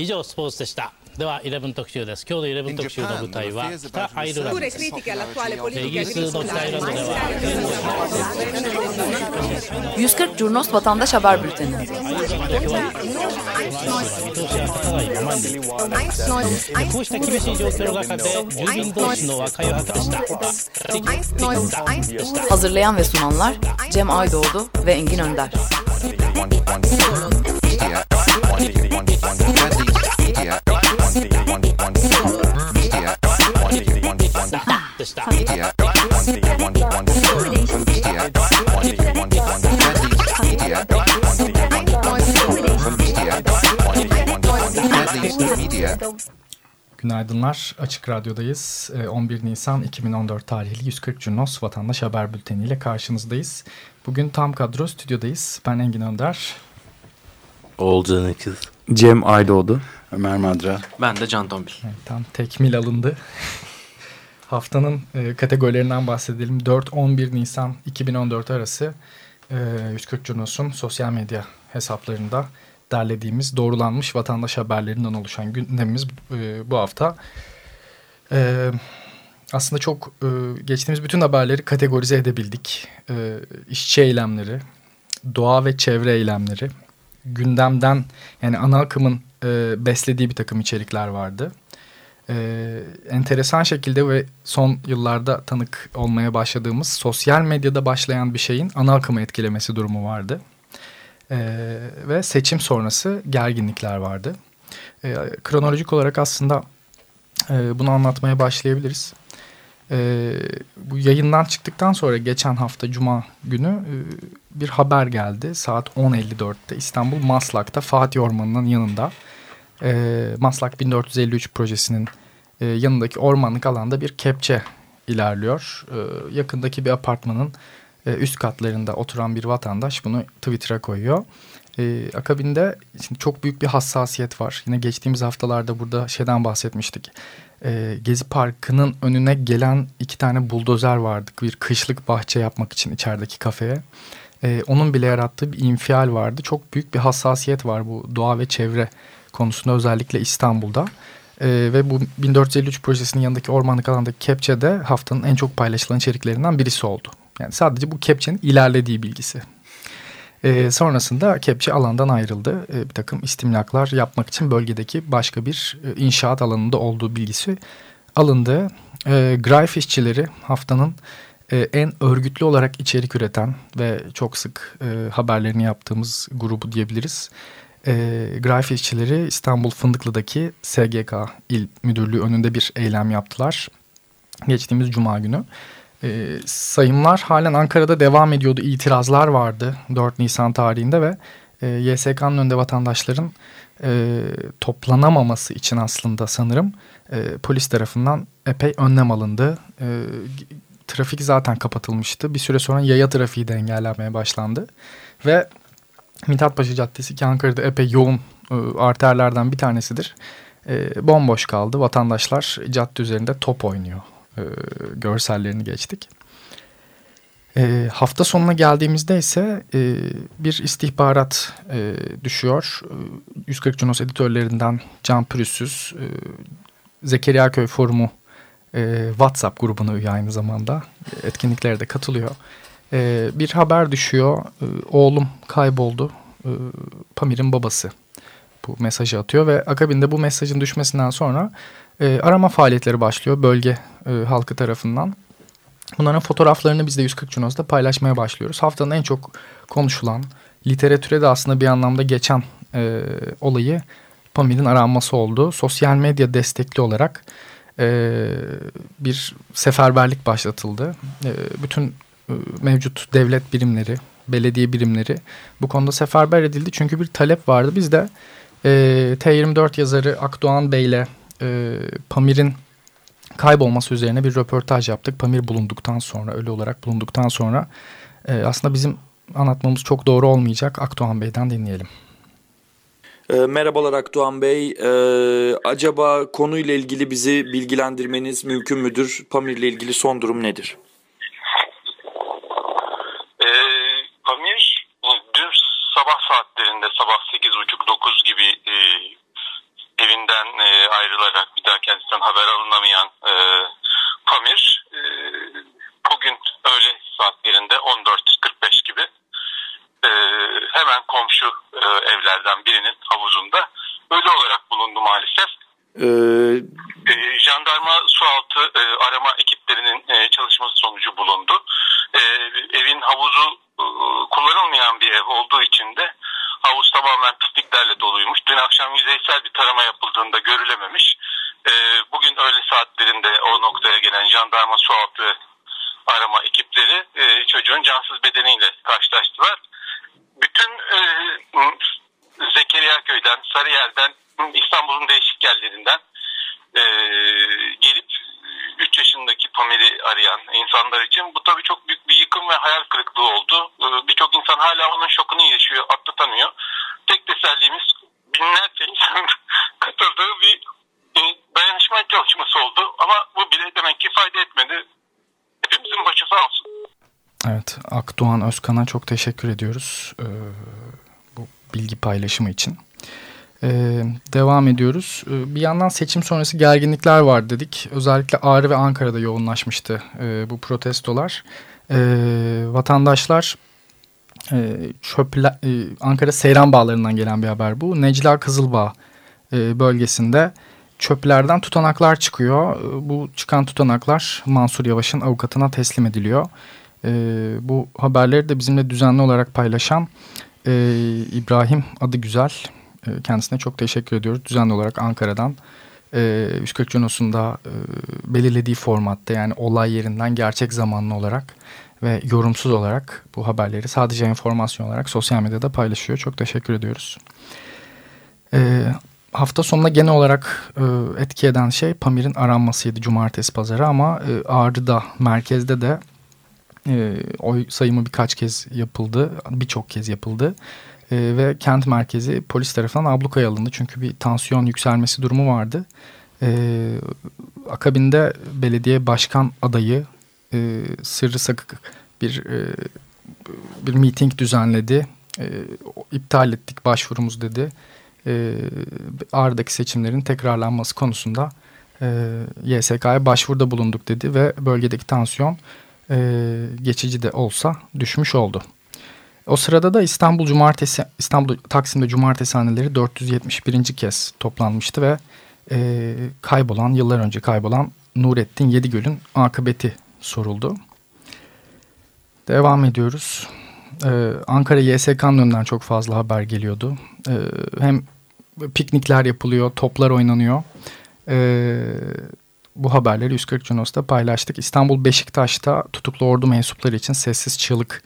以上スポーツでしたでは11特集です今日の11特集の舞台は北アイルランドですイギリスの北アイルランドでは140 Curnos Vatandaş Haber Bülteni こうした厳しい状況の中で住民同士の和解を図りした Hazırlayan ve sunanlar Cem Aydoğdu ve Engin Önder Günaydınlar. Açık Radyo'dayız. Ee, 11 Nisan 2014 tarihli 140 Cunos Vatandaş Haber Bülteni ile karşınızdayız. Bugün tam kadro stüdyodayız. Ben Engin Önder. Oğulcan Ekiz. Cem Aydoğdu. Ömer Madra. Ben de Can Tombil. Evet, tam tekmil alındı. Haftanın e, kategorilerinden bahsedelim. 4-11 Nisan 2014 arası e, 140 Cunos'un sosyal medya hesaplarında derlediğimiz doğrulanmış vatandaş haberlerinden oluşan gündemimiz e, bu hafta. E, aslında çok e, geçtiğimiz bütün haberleri kategorize edebildik. E, eylemleri, doğa ve çevre eylemleri, gündemden yani ana akımın beslediği bir takım içerikler vardı. E, enteresan şekilde ve son yıllarda tanık olmaya başladığımız sosyal medyada başlayan bir şeyin ana akımı etkilemesi durumu vardı. Ee, ve seçim sonrası gerginlikler vardı. Ee, kronolojik olarak aslında e, bunu anlatmaya başlayabiliriz. Ee, bu yayından çıktıktan sonra geçen hafta Cuma günü e, bir haber geldi. Saat 10.54'te İstanbul Maslak'ta Fatih Ormanı'nın yanında. E, Maslak 1453 projesinin e, yanındaki ormanlık alanda bir kepçe ilerliyor. E, yakındaki bir apartmanın e, üst katlarında oturan bir vatandaş bunu Twitter'a koyuyor. Ee, akabinde şimdi çok büyük bir hassasiyet var. Yine geçtiğimiz haftalarda burada şeyden bahsetmiştik. Ee, Gezi Parkı'nın önüne gelen iki tane buldozer vardı. Bir kışlık bahçe yapmak için içerideki kafeye. Ee, onun bile yarattığı bir infial vardı. Çok büyük bir hassasiyet var bu doğa ve çevre konusunda özellikle İstanbul'da. Ee, ve bu 1453 projesinin yanındaki ormanlık alandaki kepçe de haftanın en çok paylaşılan içeriklerinden birisi oldu. Yani sadece bu kepçenin ilerlediği bilgisi. E, sonrasında kepçe alandan ayrıldı. E, bir takım istimlaklar yapmak için bölgedeki başka bir e, inşaat alanında olduğu bilgisi alındı. E, Greif işçileri haftanın e, en örgütlü olarak içerik üreten ve çok sık e, haberlerini yaptığımız grubu diyebiliriz. E, Greif işçileri İstanbul Fındıklı'daki SGK il müdürlüğü önünde bir eylem yaptılar. Geçtiğimiz cuma günü. Sayımlar halen Ankara'da devam ediyordu. İtirazlar vardı 4 Nisan tarihinde ve e, YSK'nın önünde vatandaşların e, toplanamaması için aslında sanırım e, polis tarafından epey önlem alındı. E, trafik zaten kapatılmıştı. Bir süre sonra yaya trafiği de engellenmeye başlandı. Ve Mithatpaşa Caddesi ki Ankara'da epey yoğun e, arterlerden bir tanesidir. E, bomboş kaldı. Vatandaşlar cadde üzerinde top oynuyor e, görsellerini geçtik. E, hafta sonuna geldiğimizde ise e, bir istihbarat e, düşüyor. E, 140 Cunos editörlerinden Can Pürüzsüz, e, Zekeriya Köy Forumu e, WhatsApp grubuna üye aynı zamanda. Etkinliklere de katılıyor. E, bir haber düşüyor. E, oğlum kayboldu. E, Pamir'in babası bu mesajı atıyor ve akabinde bu mesajın düşmesinden sonra e, arama faaliyetleri başlıyor bölge e, halkı tarafından. Bunların fotoğraflarını biz de 140 Cunos'ta paylaşmaya başlıyoruz. Haftanın en çok konuşulan, literatüre de aslında bir anlamda geçen e, olayı Pamir'in aranması oldu. Sosyal medya destekli olarak e, bir seferberlik başlatıldı. E, bütün e, mevcut devlet birimleri, belediye birimleri bu konuda seferber edildi. Çünkü bir talep vardı. Biz de e, T24 yazarı Akdoğan Bey ile e, Pamir'in kaybolması üzerine bir röportaj yaptık. Pamir bulunduktan sonra, ölü olarak bulunduktan sonra e, aslında bizim anlatmamız çok doğru olmayacak. Akdoğan Bey'den dinleyelim. E, merhabalar Akdoğan Bey. E, acaba konuyla ilgili bizi bilgilendirmeniz mümkün müdür? Pamir ile ilgili son durum nedir? E, Pamir dün sabah saatlerinde sabah 8.30-9 gibi e, evinden e, ayrılarak bir daha kendisinden haber alınamayan e, Pamir e, bugün öğle saatlerinde 14.45 gibi e, hemen komşu e, evlerden birinin havuzunda ölü olarak bulundu maalesef. Ee... E, jandarma sualtı e, arama ekiplerinin e, çalışması sonucu bulundu. E, evin havuzu e, kullanılmayan bir ev olduğu için de havuz tamamen pisliklerle doluymuş. Dün akşam yüzeysel bir tarama yapıldığında görülememiş. E, bugün öğle saatlerinde o noktaya jandarma sualtı arama ekipleri e, çocuğun cansız bedeniyle karşılaştılar. Bütün e, Zekeriya Köy'den, Sarıyer'den, İstanbul'un değişik yerlerinden e, gelip 3 yaşındaki Pamir'i arayan insanlar için bu tabii çok büyük bir yıkım ve hayal kırıklığı oldu. E, Birçok insan hala onun şokunu yaşıyor, atlatamıyor. Tek tesellimiz binlerce insanın katıldığı bir e, dayanışma çalışması oldu. Ama bu bile demek ki fayda etmedi. Hepimizin başı sağ olsun. Evet, Akdoğan Özkan'a çok teşekkür ediyoruz ee, bu bilgi paylaşımı için. Ee, devam ediyoruz. Ee, bir yandan seçim sonrası gerginlikler var dedik. Özellikle Ağrı ve Ankara'da yoğunlaşmıştı e, bu protestolar. E, vatandaşlar e, çöple, e, Ankara Seyran Bağları'ndan gelen bir haber bu. Necla Kızılbağ e, bölgesinde çöplerden tutanaklar çıkıyor. E, bu çıkan tutanaklar Mansur Yavaş'ın avukatına teslim ediliyor. E, bu haberleri de bizimle düzenli olarak paylaşan e, İbrahim adı güzel e, kendisine çok teşekkür ediyoruz. Düzenli olarak Ankara'dan e, 140 Cunos'unda e, belirlediği formatta yani olay yerinden gerçek zamanlı olarak ve yorumsuz olarak bu haberleri sadece informasyon olarak sosyal medyada paylaşıyor. Çok teşekkür ediyoruz. E, hafta sonunda genel olarak e, etki eden şey Pamir'in aranmasıydı cumartesi pazarı ama e, Ağrı'da merkezde de e, oy sayımı birkaç kez yapıldı. Birçok kez yapıldı e, ve kent merkezi polis tarafından ablukaya alındı. Çünkü bir tansiyon yükselmesi durumu vardı. E, akabinde belediye başkan adayı e, sırrı sakık bir e, bir miting düzenledi. E, iptal ettik başvurumuz dedi. E, Ağrı'daki seçimlerin tekrarlanması konusunda e, YSK'ya başvuruda bulunduk dedi ve bölgedeki tansiyon e, geçici de olsa düşmüş oldu. O sırada da İstanbul Cumartesi İstanbul Taksim'de Cumartesi haneleri 471. kez toplanmıştı ve e, kaybolan yıllar önce kaybolan Nurettin Yedigöl'ün akıbeti soruldu. Devam ediyoruz. Ee, Ankara YSK'nın önünden çok fazla haber geliyordu. Ee, hem piknikler yapılıyor, toplar oynanıyor. Ee, bu haberleri 140 Cunos'ta paylaştık. İstanbul Beşiktaş'ta tutuklu ordu mensupları için sessiz çığlık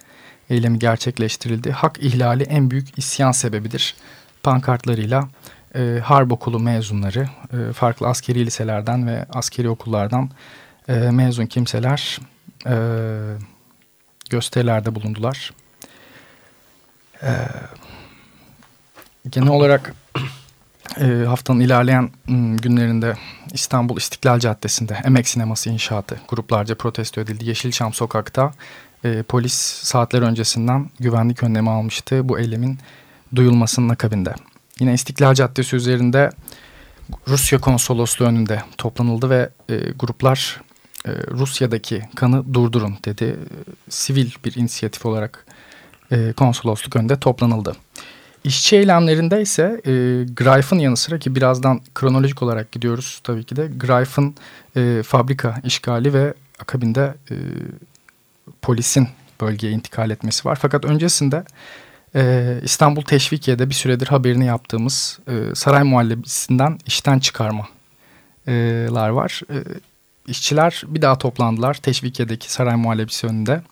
eylemi gerçekleştirildi. Hak ihlali en büyük isyan sebebidir. Pankartlarıyla e, harp okulu mezunları, e, farklı askeri liselerden ve askeri okullardan e, mezun kimseler e, gösterilerde bulundular. E, genel olarak e, haftanın ilerleyen günlerinde İstanbul İstiklal Caddesi'nde Emek Sineması inşaatı gruplarca protesto edildi. Yeşilçam Sokak'ta e, polis saatler öncesinden güvenlik önlemi almıştı bu eylemin duyulmasının akabinde. Yine İstiklal Caddesi üzerinde Rusya konsolosluğu önünde toplanıldı ve e, gruplar e, Rusya'daki kanı durdurun dedi. E, sivil bir inisiyatif olarak e, konsolosluk önünde toplanıldı. İşçi eylemlerinde ise e, Greif'ın yanı sıra ki birazdan kronolojik olarak gidiyoruz tabii ki de Greif'ın e, fabrika işgali ve akabinde e, polisin bölgeye intikal etmesi var. Fakat öncesinde e, İstanbul Teşvikiye'de bir süredir haberini yaptığımız e, saray muhallebisinden işten çıkarmalar var. E, işçiler bir daha toplandılar Teşvikiye'deki saray muhallebisi önünde.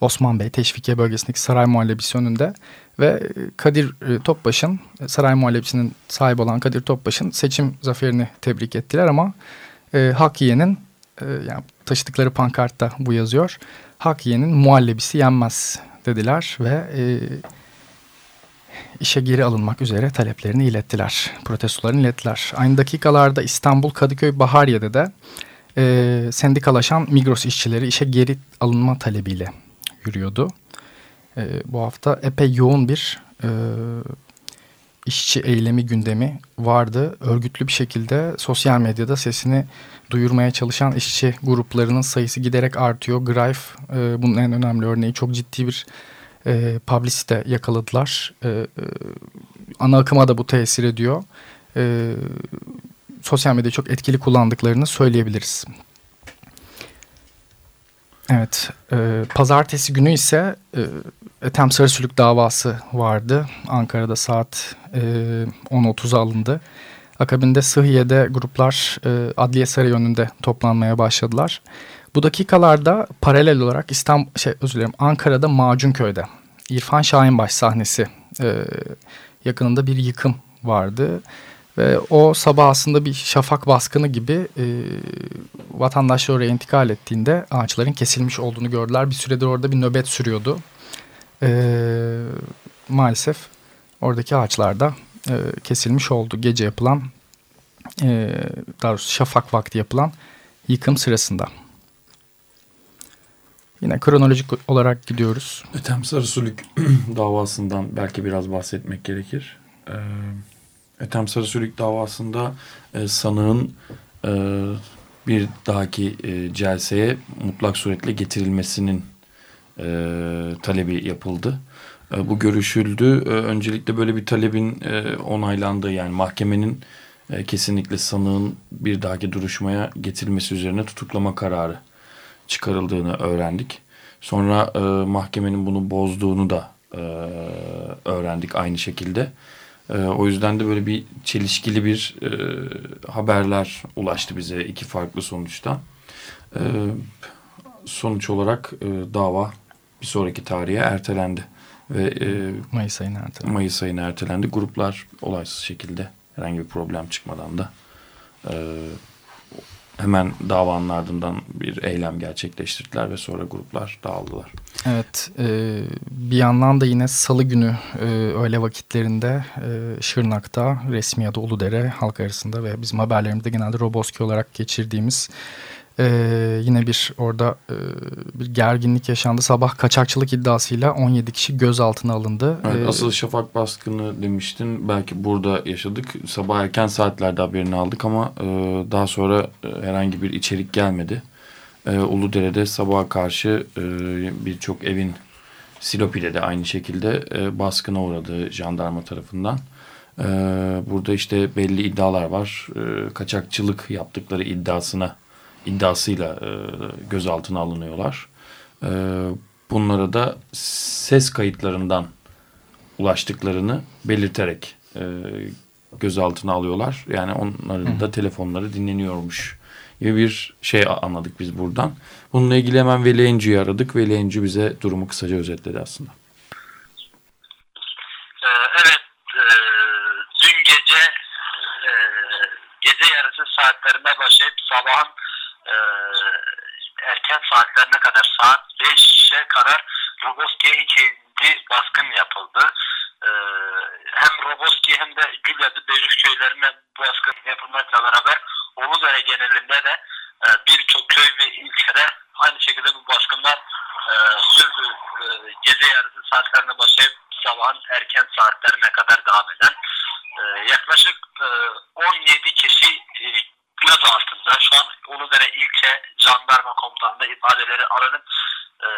Osman Bey Teşvikiye bölgesindeki saray muhallebisi önünde ve Kadir e, Topbaş'ın saray muhallebisinin sahibi olan Kadir Topbaş'ın seçim zaferini tebrik ettiler ama e, hak yiyenin e, yani taşıdıkları pankartta bu yazıyor. Hak yiyenin muhallebisi yenmez dediler ve e, işe geri alınmak üzere taleplerini ilettiler. Protestolarını ilettiler. Aynı dakikalarda İstanbul Kadıköy Bahariye'de de e, sendikalaşan Migros işçileri işe geri alınma talebiyle yürüyordu. E, bu hafta epey yoğun bir e, işçi eylemi gündemi vardı. Örgütlü bir şekilde sosyal medyada sesini duyurmaya çalışan işçi gruplarının sayısı giderek artıyor. Greif e, bunun en önemli örneği çok ciddi bir e, publicite yakaladılar. E, e, ana akıma da bu tesir ediyor. E, sosyal medyayı çok etkili kullandıklarını söyleyebiliriz. Evet, e, pazartesi günü ise e, Ethem Sarısülük davası vardı. Ankara'da saat e, 10.30'a alındı. Akabinde Sıhhiye'de gruplar e, Adliye Sarayı önünde toplanmaya başladılar. Bu dakikalarda paralel olarak İstanbul, şey özür dilerim Ankara'da Macunköy'de İrfan Şahinbaş sahnesi e, yakınında bir yıkım vardı. Ve o sabah aslında bir şafak baskını gibi e, vatandaşlar oraya intikal ettiğinde ağaçların kesilmiş olduğunu gördüler. Bir süredir orada bir nöbet sürüyordu. E, maalesef oradaki ağaçlar da e, kesilmiş oldu. Gece yapılan, e, daha doğrusu şafak vakti yapılan yıkım sırasında. Yine kronolojik olarak gidiyoruz. Ethem Sarısülük davasından belki biraz bahsetmek gerekir. Ee, Ethem Sarısülük davasında e, sanığın e, bir dahaki e, celseye mutlak suretle getirilmesinin e, talebi yapıldı. E, bu görüşüldü. E, öncelikle böyle bir talebin e, onaylandığı yani mahkemenin e, kesinlikle sanığın bir dahaki duruşmaya getirilmesi üzerine tutuklama kararı çıkarıldığını öğrendik. Sonra e, mahkemenin bunu bozduğunu da e, öğrendik aynı şekilde. E, o yüzden de böyle bir çelişkili bir e, haberler ulaştı bize iki farklı sonuçta. E, sonuç olarak e, dava bir sonraki tarihe ertelendi. Ve e, Mayıs ayına ertelendi. Mayıs ayına ertelendi. Gruplar olaysız şekilde herhangi bir problem çıkmadan da e, hemen davanın ardından bir eylem gerçekleştirdiler ve sonra gruplar dağıldılar. Evet e, bir yandan da yine salı günü e, öğle vakitlerinde e, Şırnak'ta resmi adı Uludere halk arasında ve bizim haberlerimizde genelde Roboski olarak geçirdiğimiz ee, yine bir orada e, bir gerginlik yaşandı. Sabah kaçakçılık iddiasıyla 17 kişi gözaltına alındı. Evet, ee, asıl şafak baskını demiştin. Belki burada yaşadık. Sabah erken saatlerde haberini aldık ama e, daha sonra e, herhangi bir içerik gelmedi. E, Uludere'de sabaha karşı e, birçok evin Silopi'de de aynı şekilde e, baskına uğradı jandarma tarafından. E, burada işte belli iddialar var. E, kaçakçılık yaptıkları iddiasına iddiasıyla e, gözaltına alınıyorlar. E, bunlara da ses kayıtlarından ulaştıklarını belirterek e, gözaltına alıyorlar. Yani onların da telefonları dinleniyormuş gibi bir şey anladık biz buradan. Bununla ilgili hemen Veli Enci'yi aradık. Veli Enci bize durumu kısaca özetledi aslında. Ee, evet, e, dün gece e, gece yarısı saatlerinde başlayıp sabahın e, erken saatlerine kadar saat 5'e kadar Roboski'ye ikinci baskın yapıldı. E, hem Roboski hem de Gülyazı Bejük köylerine baskın yapılmakla beraber Uludere genelinde de e, birçok köy ve ilçede aynı şekilde bu baskınlar e, sürdü. E, gece yarısı saatlerine başlayıp sabahın erken saatlerine kadar devam eden e, yaklaşık e, 17 kişi e, göz altında. Şu an Uludere ilçe jandarma komutanında ifadeleri alınıp e,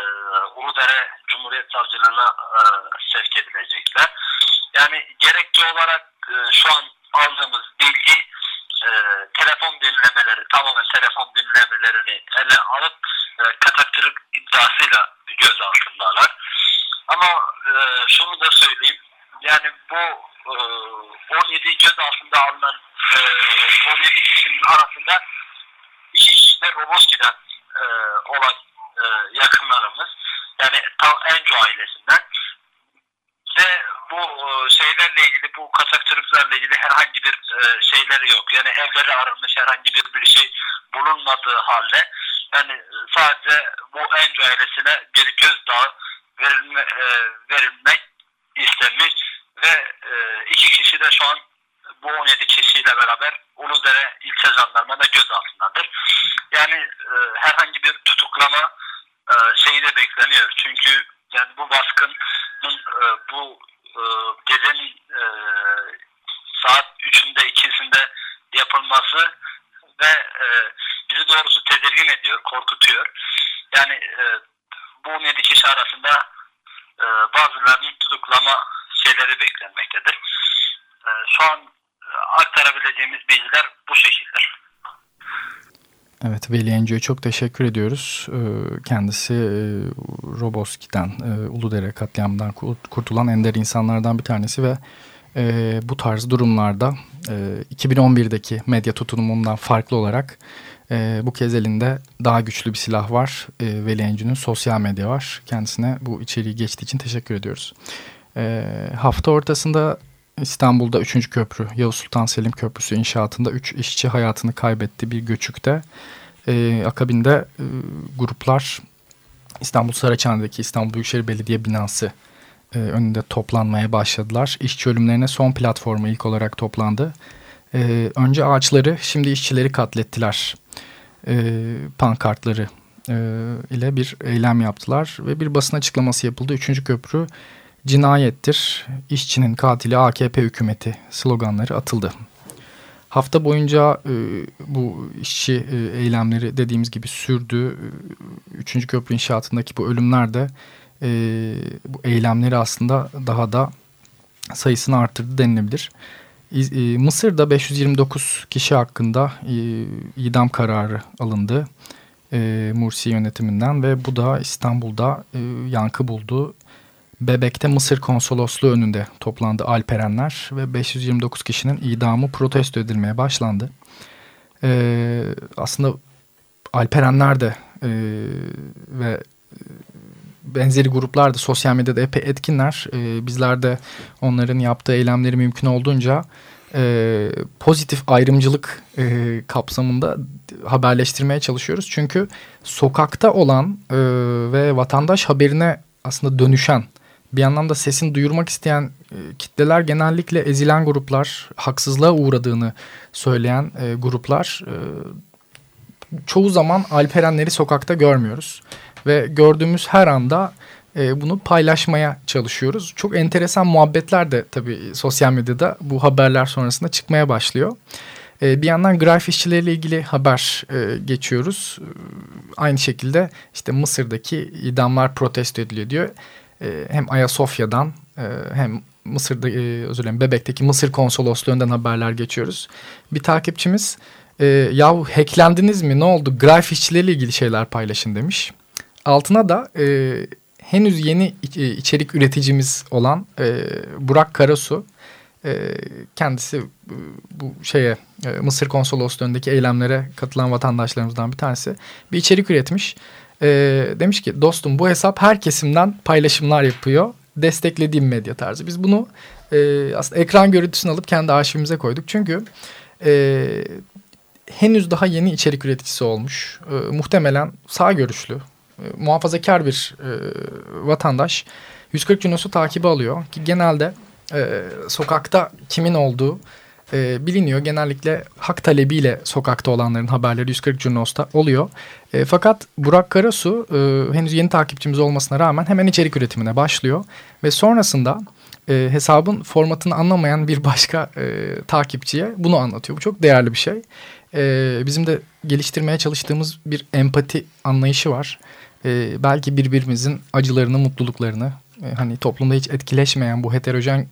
Uludere Cumhuriyet Savcılığına e, sevk edilecekler. Yani gerekçe olarak e, şu an aldığımız bilgi e, telefon dinlemeleri, tamamen telefon dinlemelerini ele alıp e, kaçakçılık iddiasıyla göz altındalar. Ama e, şunu da söyleyeyim. Yani bu e, 17 göz altında alınan e, 17 kişinin arasında iki kişi de Roboski'den e, olan e, yakınlarımız. Yani tam Enco ailesinden. Ve bu e, şeylerle ilgili, bu kaçakçılıklarla ilgili herhangi bir e, şeyleri yok. Yani evleri arınmış herhangi bir, bir şey bulunmadığı halde yani sadece bu Enco ailesine bir gözdağı verilme, e, verilmek istenmiş ve e, iki kişi de şu an bu 17 kişiyle beraber Uludere ilçe jandarmada gözaltındadır. Yani e, herhangi bir tutuklama e, şeyi de bekleniyor. Çünkü yani bu baskının e, bu e, gecenin e, yapılması ve e, bizi doğrusu tedirgin ediyor, korkutuyor. Yani e, bu 17 kişi arasında e, bazılarının tutuklama şeyleri beklenmektedir. E, şu an e, aktarabileceğimiz bilgiler bu şekilde. Evet Veli Enco'ya çok teşekkür ediyoruz. Ee, kendisi e, Roboski'den, e, Uludere katliamından kurtulan ender insanlardan bir tanesi ve bu tarz durumlarda 2011'deki medya tutumundan farklı olarak bu kez elinde daha güçlü bir silah var. Veli Enco'nun sosyal medya var. Kendisine bu içeriği geçtiği için teşekkür ediyoruz. Hafta ortasında İstanbul'da 3. köprü Yavuz Sultan Selim Köprüsü inşaatında 3 işçi hayatını kaybetti bir göçükte. Ee, akabinde e, gruplar İstanbul Saraçhane'deki İstanbul Büyükşehir Belediye binası e, önünde toplanmaya başladılar. İşçi ölümlerine son platformu ilk olarak toplandı. E, önce ağaçları şimdi işçileri katlettiler. E, pankartları e, ile bir eylem yaptılar ve bir basın açıklaması yapıldı. Üçüncü köprü cinayettir, işçinin katili AKP hükümeti sloganları atıldı. Hafta boyunca e, bu işçi e, eylemleri dediğimiz gibi sürdü. E, üçüncü köprü inşaatındaki bu ölümler de e, bu eylemleri aslında daha da sayısını arttırdı denilebilir. E, Mısır'da 529 kişi hakkında e, idam kararı alındı. E, Mursi yönetiminden ve bu da İstanbul'da e, yankı buldu. Bebek'te Mısır konsolosluğu önünde toplandı Alperenler ve 529 kişinin idamı protesto edilmeye başlandı. Ee, aslında Alperenler de e, ve benzeri gruplar da sosyal medyada epey etkinler. Ee, bizler de onların yaptığı eylemleri mümkün olduğunca e, pozitif ayrımcılık e, kapsamında haberleştirmeye çalışıyoruz. Çünkü sokakta olan e, ve vatandaş haberine aslında dönüşen bir yandan da sesini duyurmak isteyen e, kitleler genellikle ezilen gruplar, haksızlığa uğradığını söyleyen e, gruplar. E, çoğu zaman Alperenleri sokakta görmüyoruz ve gördüğümüz her anda bunu paylaşmaya çalışıyoruz. Çok enteresan muhabbetler de tabii sosyal medyada bu haberler sonrasında çıkmaya başlıyor. Bir yandan grafik işçileriyle ilgili haber geçiyoruz. Aynı şekilde işte Mısır'daki idamlar protesto ediliyor diyor e, hem Ayasofya'dan e, hem Mısır'da e, özür dilerim Bebek'teki Mısır konsolosluğundan haberler geçiyoruz. Bir takipçimiz e, yahu hacklendiniz mi ne oldu grafik işçileriyle ilgili şeyler paylaşın demiş. Altına da e, henüz yeni e, içerik üreticimiz olan e, Burak Karasu e, kendisi e, bu şeye Mısır konsolosluğundaki eylemlere katılan vatandaşlarımızdan bir tanesi bir içerik üretmiş e, demiş ki dostum bu hesap her kesimden paylaşımlar yapıyor. Desteklediğim medya tarzı. Biz bunu e, aslında ekran görüntüsünü alıp kendi arşivimize koyduk. Çünkü e, henüz daha yeni içerik üreticisi olmuş. E, muhtemelen sağ görüşlü, e, muhafazakar bir e, vatandaş 140 Cunos'u takibi alıyor. Ki genelde e, sokakta kimin olduğu e, biliniyor. Genellikle hak talebiyle sokakta olanların haberleri 140 Curnos'ta oluyor. E, fakat Burak Karasu e, henüz yeni takipçimiz olmasına rağmen hemen içerik üretimine başlıyor. Ve sonrasında e, hesabın formatını anlamayan bir başka e, takipçiye bunu anlatıyor. Bu çok değerli bir şey. E, bizim de geliştirmeye çalıştığımız bir empati anlayışı var. E, belki birbirimizin acılarını, mutluluklarını, e, hani toplumda hiç etkileşmeyen bu heterojen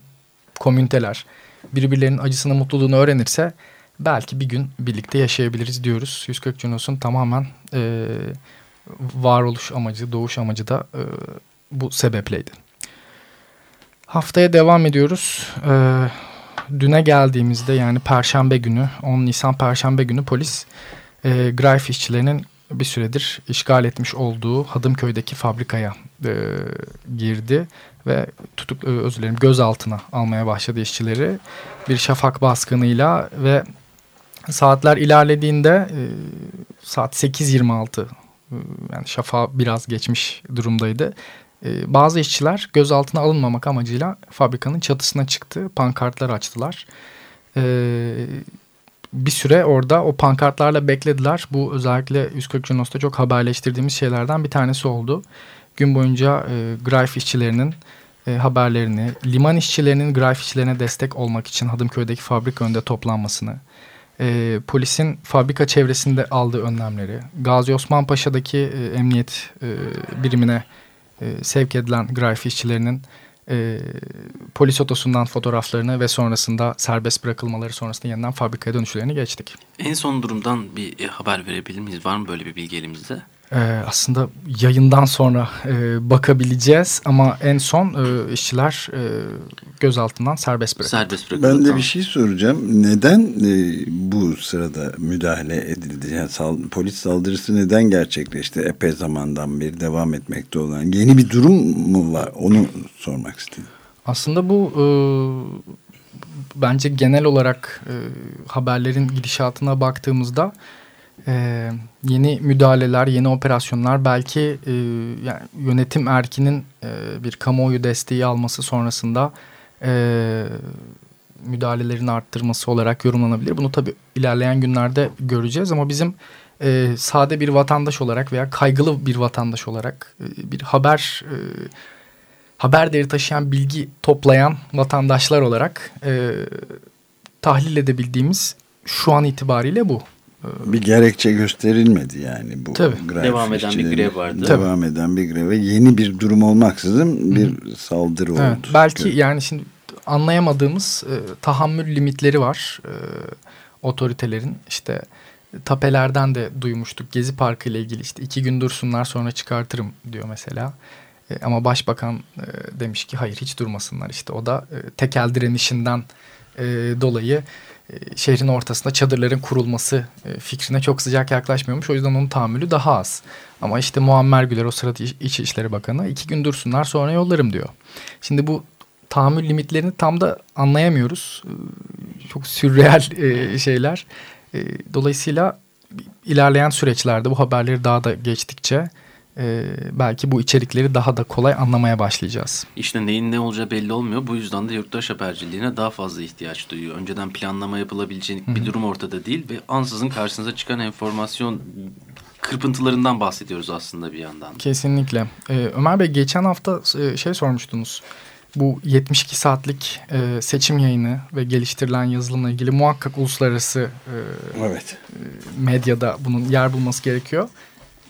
komüniteler birbirlerinin acısını mutluluğunu öğrenirse belki bir gün birlikte yaşayabiliriz diyoruz. 140 Junos'un tamamen e, varoluş amacı, doğuş amacı da e, bu sebepleydi. Haftaya devam ediyoruz. E, düne geldiğimizde yani Perşembe günü, 10 Nisan Perşembe günü polis e, Greif işçilerinin bir süredir işgal etmiş olduğu Hadımköy'deki fabrikaya e, girdi ve tutuk özür dilerim gözaltına almaya başladı işçileri. Bir şafak baskınıyla ve saatler ilerlediğinde e, saat 8.26 e, yani şafa biraz geçmiş durumdaydı. E, bazı işçiler gözaltına alınmamak amacıyla fabrikanın çatısına çıktı. Pankartlar açtılar. Bir süre orada o pankartlarla beklediler. Bu özellikle 140 Junos'ta çok haberleştirdiğimiz şeylerden bir tanesi oldu. Gün boyunca e, Greif işçilerinin e, haberlerini, liman işçilerinin Greif işçilerine destek olmak için Hadımköy'deki fabrika önünde toplanmasını, e, polisin fabrika çevresinde aldığı önlemleri, Gazi Osman Paşa'daki e, emniyet e, birimine e, sevk edilen grafik işçilerinin e, polis otosundan fotoğraflarını ve sonrasında serbest bırakılmaları sonrasında yeniden fabrikaya dönüşlerini geçtik. En son durumdan bir e, haber verebilir miyiz? Var mı böyle bir bilgi elimizde? Ee, aslında yayından sonra e, bakabileceğiz ama en son e, işçiler e, gözaltından serbest bırakıldı. Serbest bırakıldı. Ben de bir şey soracağım. Neden e, bu sırada müdahale edildi? Yani sal, polis saldırısı neden gerçekleşti? Epey zamandan beri devam etmekte olan. Yeni bir durum mu var? Onu sormak istedim. Aslında bu e, bence genel olarak e, haberlerin gidişatına baktığımızda e, yeni müdahaleler, yeni operasyonlar belki e, yani yönetim erkinin e, bir kamuoyu desteği alması sonrasında e, müdahalelerin arttırması olarak yorumlanabilir. Bunu tabii ilerleyen günlerde göreceğiz ama bizim e, sade bir vatandaş olarak veya kaygılı bir vatandaş olarak e, bir haber e, haber değeri taşıyan bilgi toplayan vatandaşlar olarak e, tahlil edebildiğimiz şu an itibariyle bu. Bir gerekçe gösterilmedi yani bu. Tabii. Devam eden bir grev vardı. Devam eden bir greve yeni bir durum olmaksızın bir Hı. saldırı evet, oldu. Belki evet. yani şimdi anlayamadığımız e, tahammül limitleri var e, otoritelerin işte tapelerden de duymuştuk Gezi Parkı ile ilgili işte iki gün dursunlar sonra çıkartırım diyor mesela. E, ama başbakan e, demiş ki hayır hiç durmasınlar işte o da e, tekel direnişinden e, dolayı e, şehrin ortasında çadırların kurulması e, fikrine çok sıcak yaklaşmıyormuş. O yüzden onun tahammülü daha az. Ama işte Muammer Güler o sırada İçişleri Bakanı iki gün dursunlar sonra yollarım diyor. Şimdi bu tahammül limitlerini tam da anlayamıyoruz. E, çok sürreel şeyler. Dolayısıyla ilerleyen süreçlerde bu haberleri daha da geçtikçe e, belki bu içerikleri daha da kolay anlamaya başlayacağız. İşte neyin ne olacağı belli olmuyor. Bu yüzden de yurttaş haberciliğine daha fazla ihtiyaç duyuyor. Önceden planlama yapılabilecek bir durum ortada değil ve ansızın karşınıza çıkan enformasyon kırpıntılarından bahsediyoruz aslında bir yandan. Kesinlikle. Ee, Ömer Bey geçen hafta e, şey sormuştunuz. Bu 72 saatlik e, seçim yayını ve geliştirilen yazılımla ilgili muhakkak uluslararası e, evet. e, medyada bunun yer bulması gerekiyor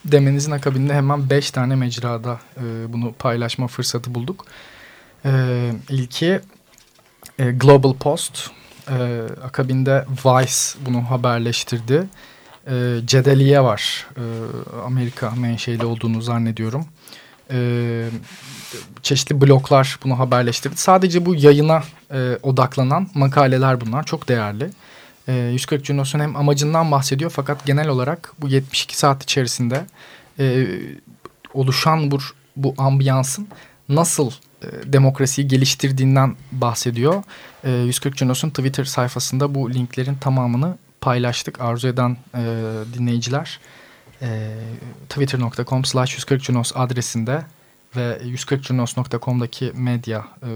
demenizin akabinde hemen beş tane mecrada e, bunu paylaşma fırsatı bulduk. E, ilki e, Global Post, e, akabinde Vice bunu haberleştirdi. E, Cedeliye var, e, Amerika menşeli olduğunu zannediyorum. E, çeşitli bloklar bunu haberleştirdi. Sadece bu yayına e, odaklanan makaleler bunlar, çok değerli. 140 ee, Junos'un hem amacından bahsediyor fakat genel olarak bu 72 saat içerisinde e, oluşan bu, bu ambiyansın nasıl e, demokrasiyi geliştirdiğinden bahsediyor. E, 140 Junos'un Twitter sayfasında bu linklerin tamamını paylaştık. Arzu eden e, dinleyiciler e, twitter.com slash 140 Junos adresinde ve 140junos.com'daki medya e,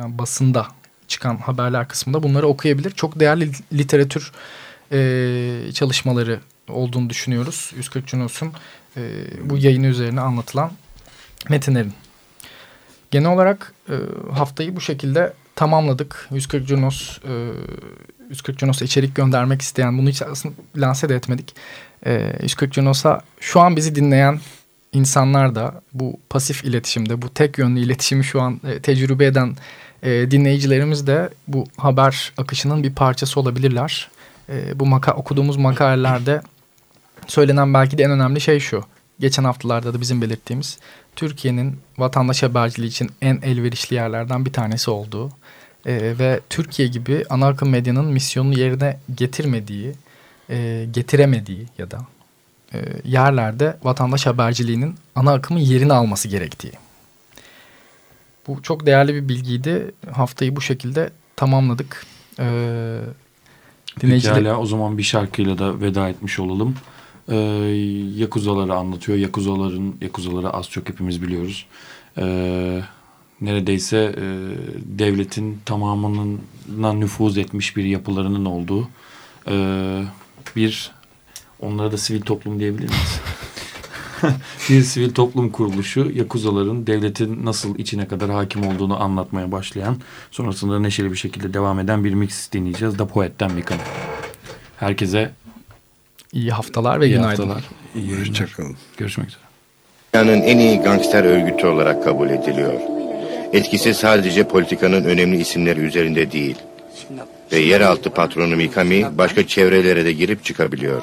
yani basında çıkan haberler kısmında bunları okuyabilir. Çok değerli literatür e, çalışmaları olduğunu düşünüyoruz. 140 Junos'un e, bu yayını üzerine anlatılan metinlerin. Genel olarak e, haftayı bu şekilde tamamladık. 140 Junos, e, 140 Junos'a içerik göndermek isteyen, bunu hiç aslında lanse de etmedik. E, 140 Junos'a şu an bizi dinleyen insanlar da bu pasif iletişimde, bu tek yönlü iletişimi şu an e, tecrübe eden e, dinleyicilerimiz de bu haber akışının bir parçası olabilirler. E, bu maka okuduğumuz makalelerde söylenen belki de en önemli şey şu. Geçen haftalarda da bizim belirttiğimiz Türkiye'nin vatandaş haberciliği için en elverişli yerlerden bir tanesi olduğu e, ve Türkiye gibi ana akım medyanın misyonunu yerine getirmediği, e, getiremediği ya da e, yerlerde vatandaş haberciliğinin ana akımın yerini alması gerektiği. Bu çok değerli bir bilgiydi. Haftayı bu şekilde tamamladık. Ee, dinleyiciler... Pekala o zaman bir şarkıyla da veda etmiş olalım. Ee, Yakuzaları anlatıyor. Yakuzaların Yakuzaları az çok hepimiz biliyoruz. Ee, neredeyse e, devletin tamamının nüfuz etmiş bir yapılarının olduğu e, bir onlara da sivil toplum diyebilir miyiz? bir sivil toplum kuruluşu Yakuzaların devletin nasıl içine kadar hakim olduğunu anlatmaya başlayan sonrasında neşeli bir şekilde devam eden bir mix dinleyeceğiz. Da Poet'ten bir kanı. Herkese iyi haftalar ve iyi günaydınlar. Haftalar, iyi Hoşçakalın. Görüşmek üzere. Dünyanın en iyi gangster örgütü olarak kabul ediliyor. Etkisi sadece politikanın önemli isimleri üzerinde değil. Ve yeraltı patronu Mikami başka çevrelere de girip çıkabiliyor.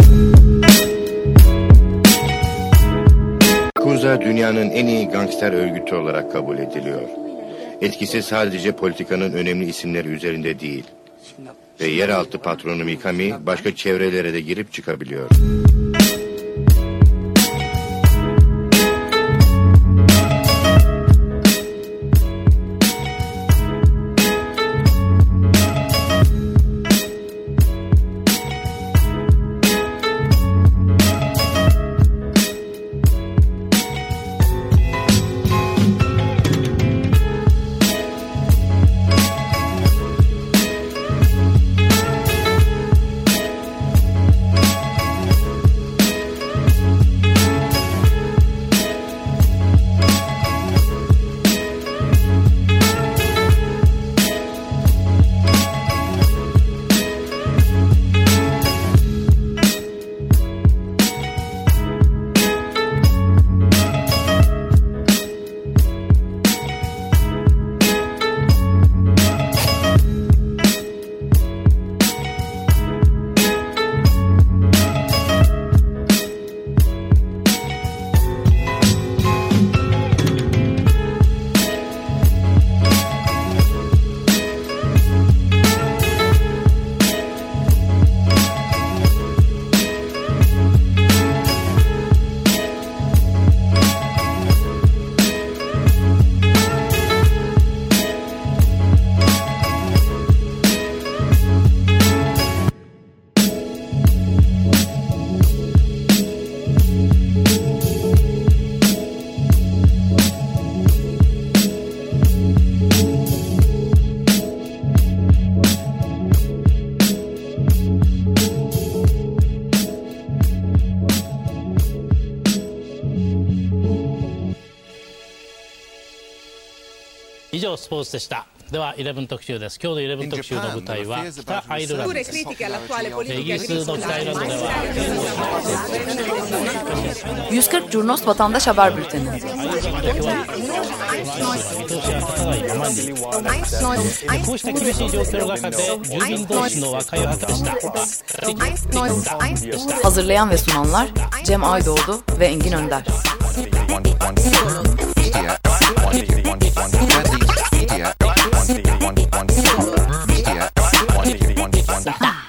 Yakuza dünyanın en iyi gangster örgütü olarak kabul ediliyor. Etkisi sadece politikanın önemli isimleri üzerinde değil. Ve yeraltı patronu Mikami başka çevrelere de girip çıkabiliyor. スポーツでしたでは11特集です今日の11特集の舞台は北アイルランドですイギリスの北アイルランドでは140 Curnos Vatandaş Haber Bülteni こうした厳しい状況の中で住民同士の和解を図った Hazırlayan ve sunanlar Cem Aydoğdu ve Engin Önder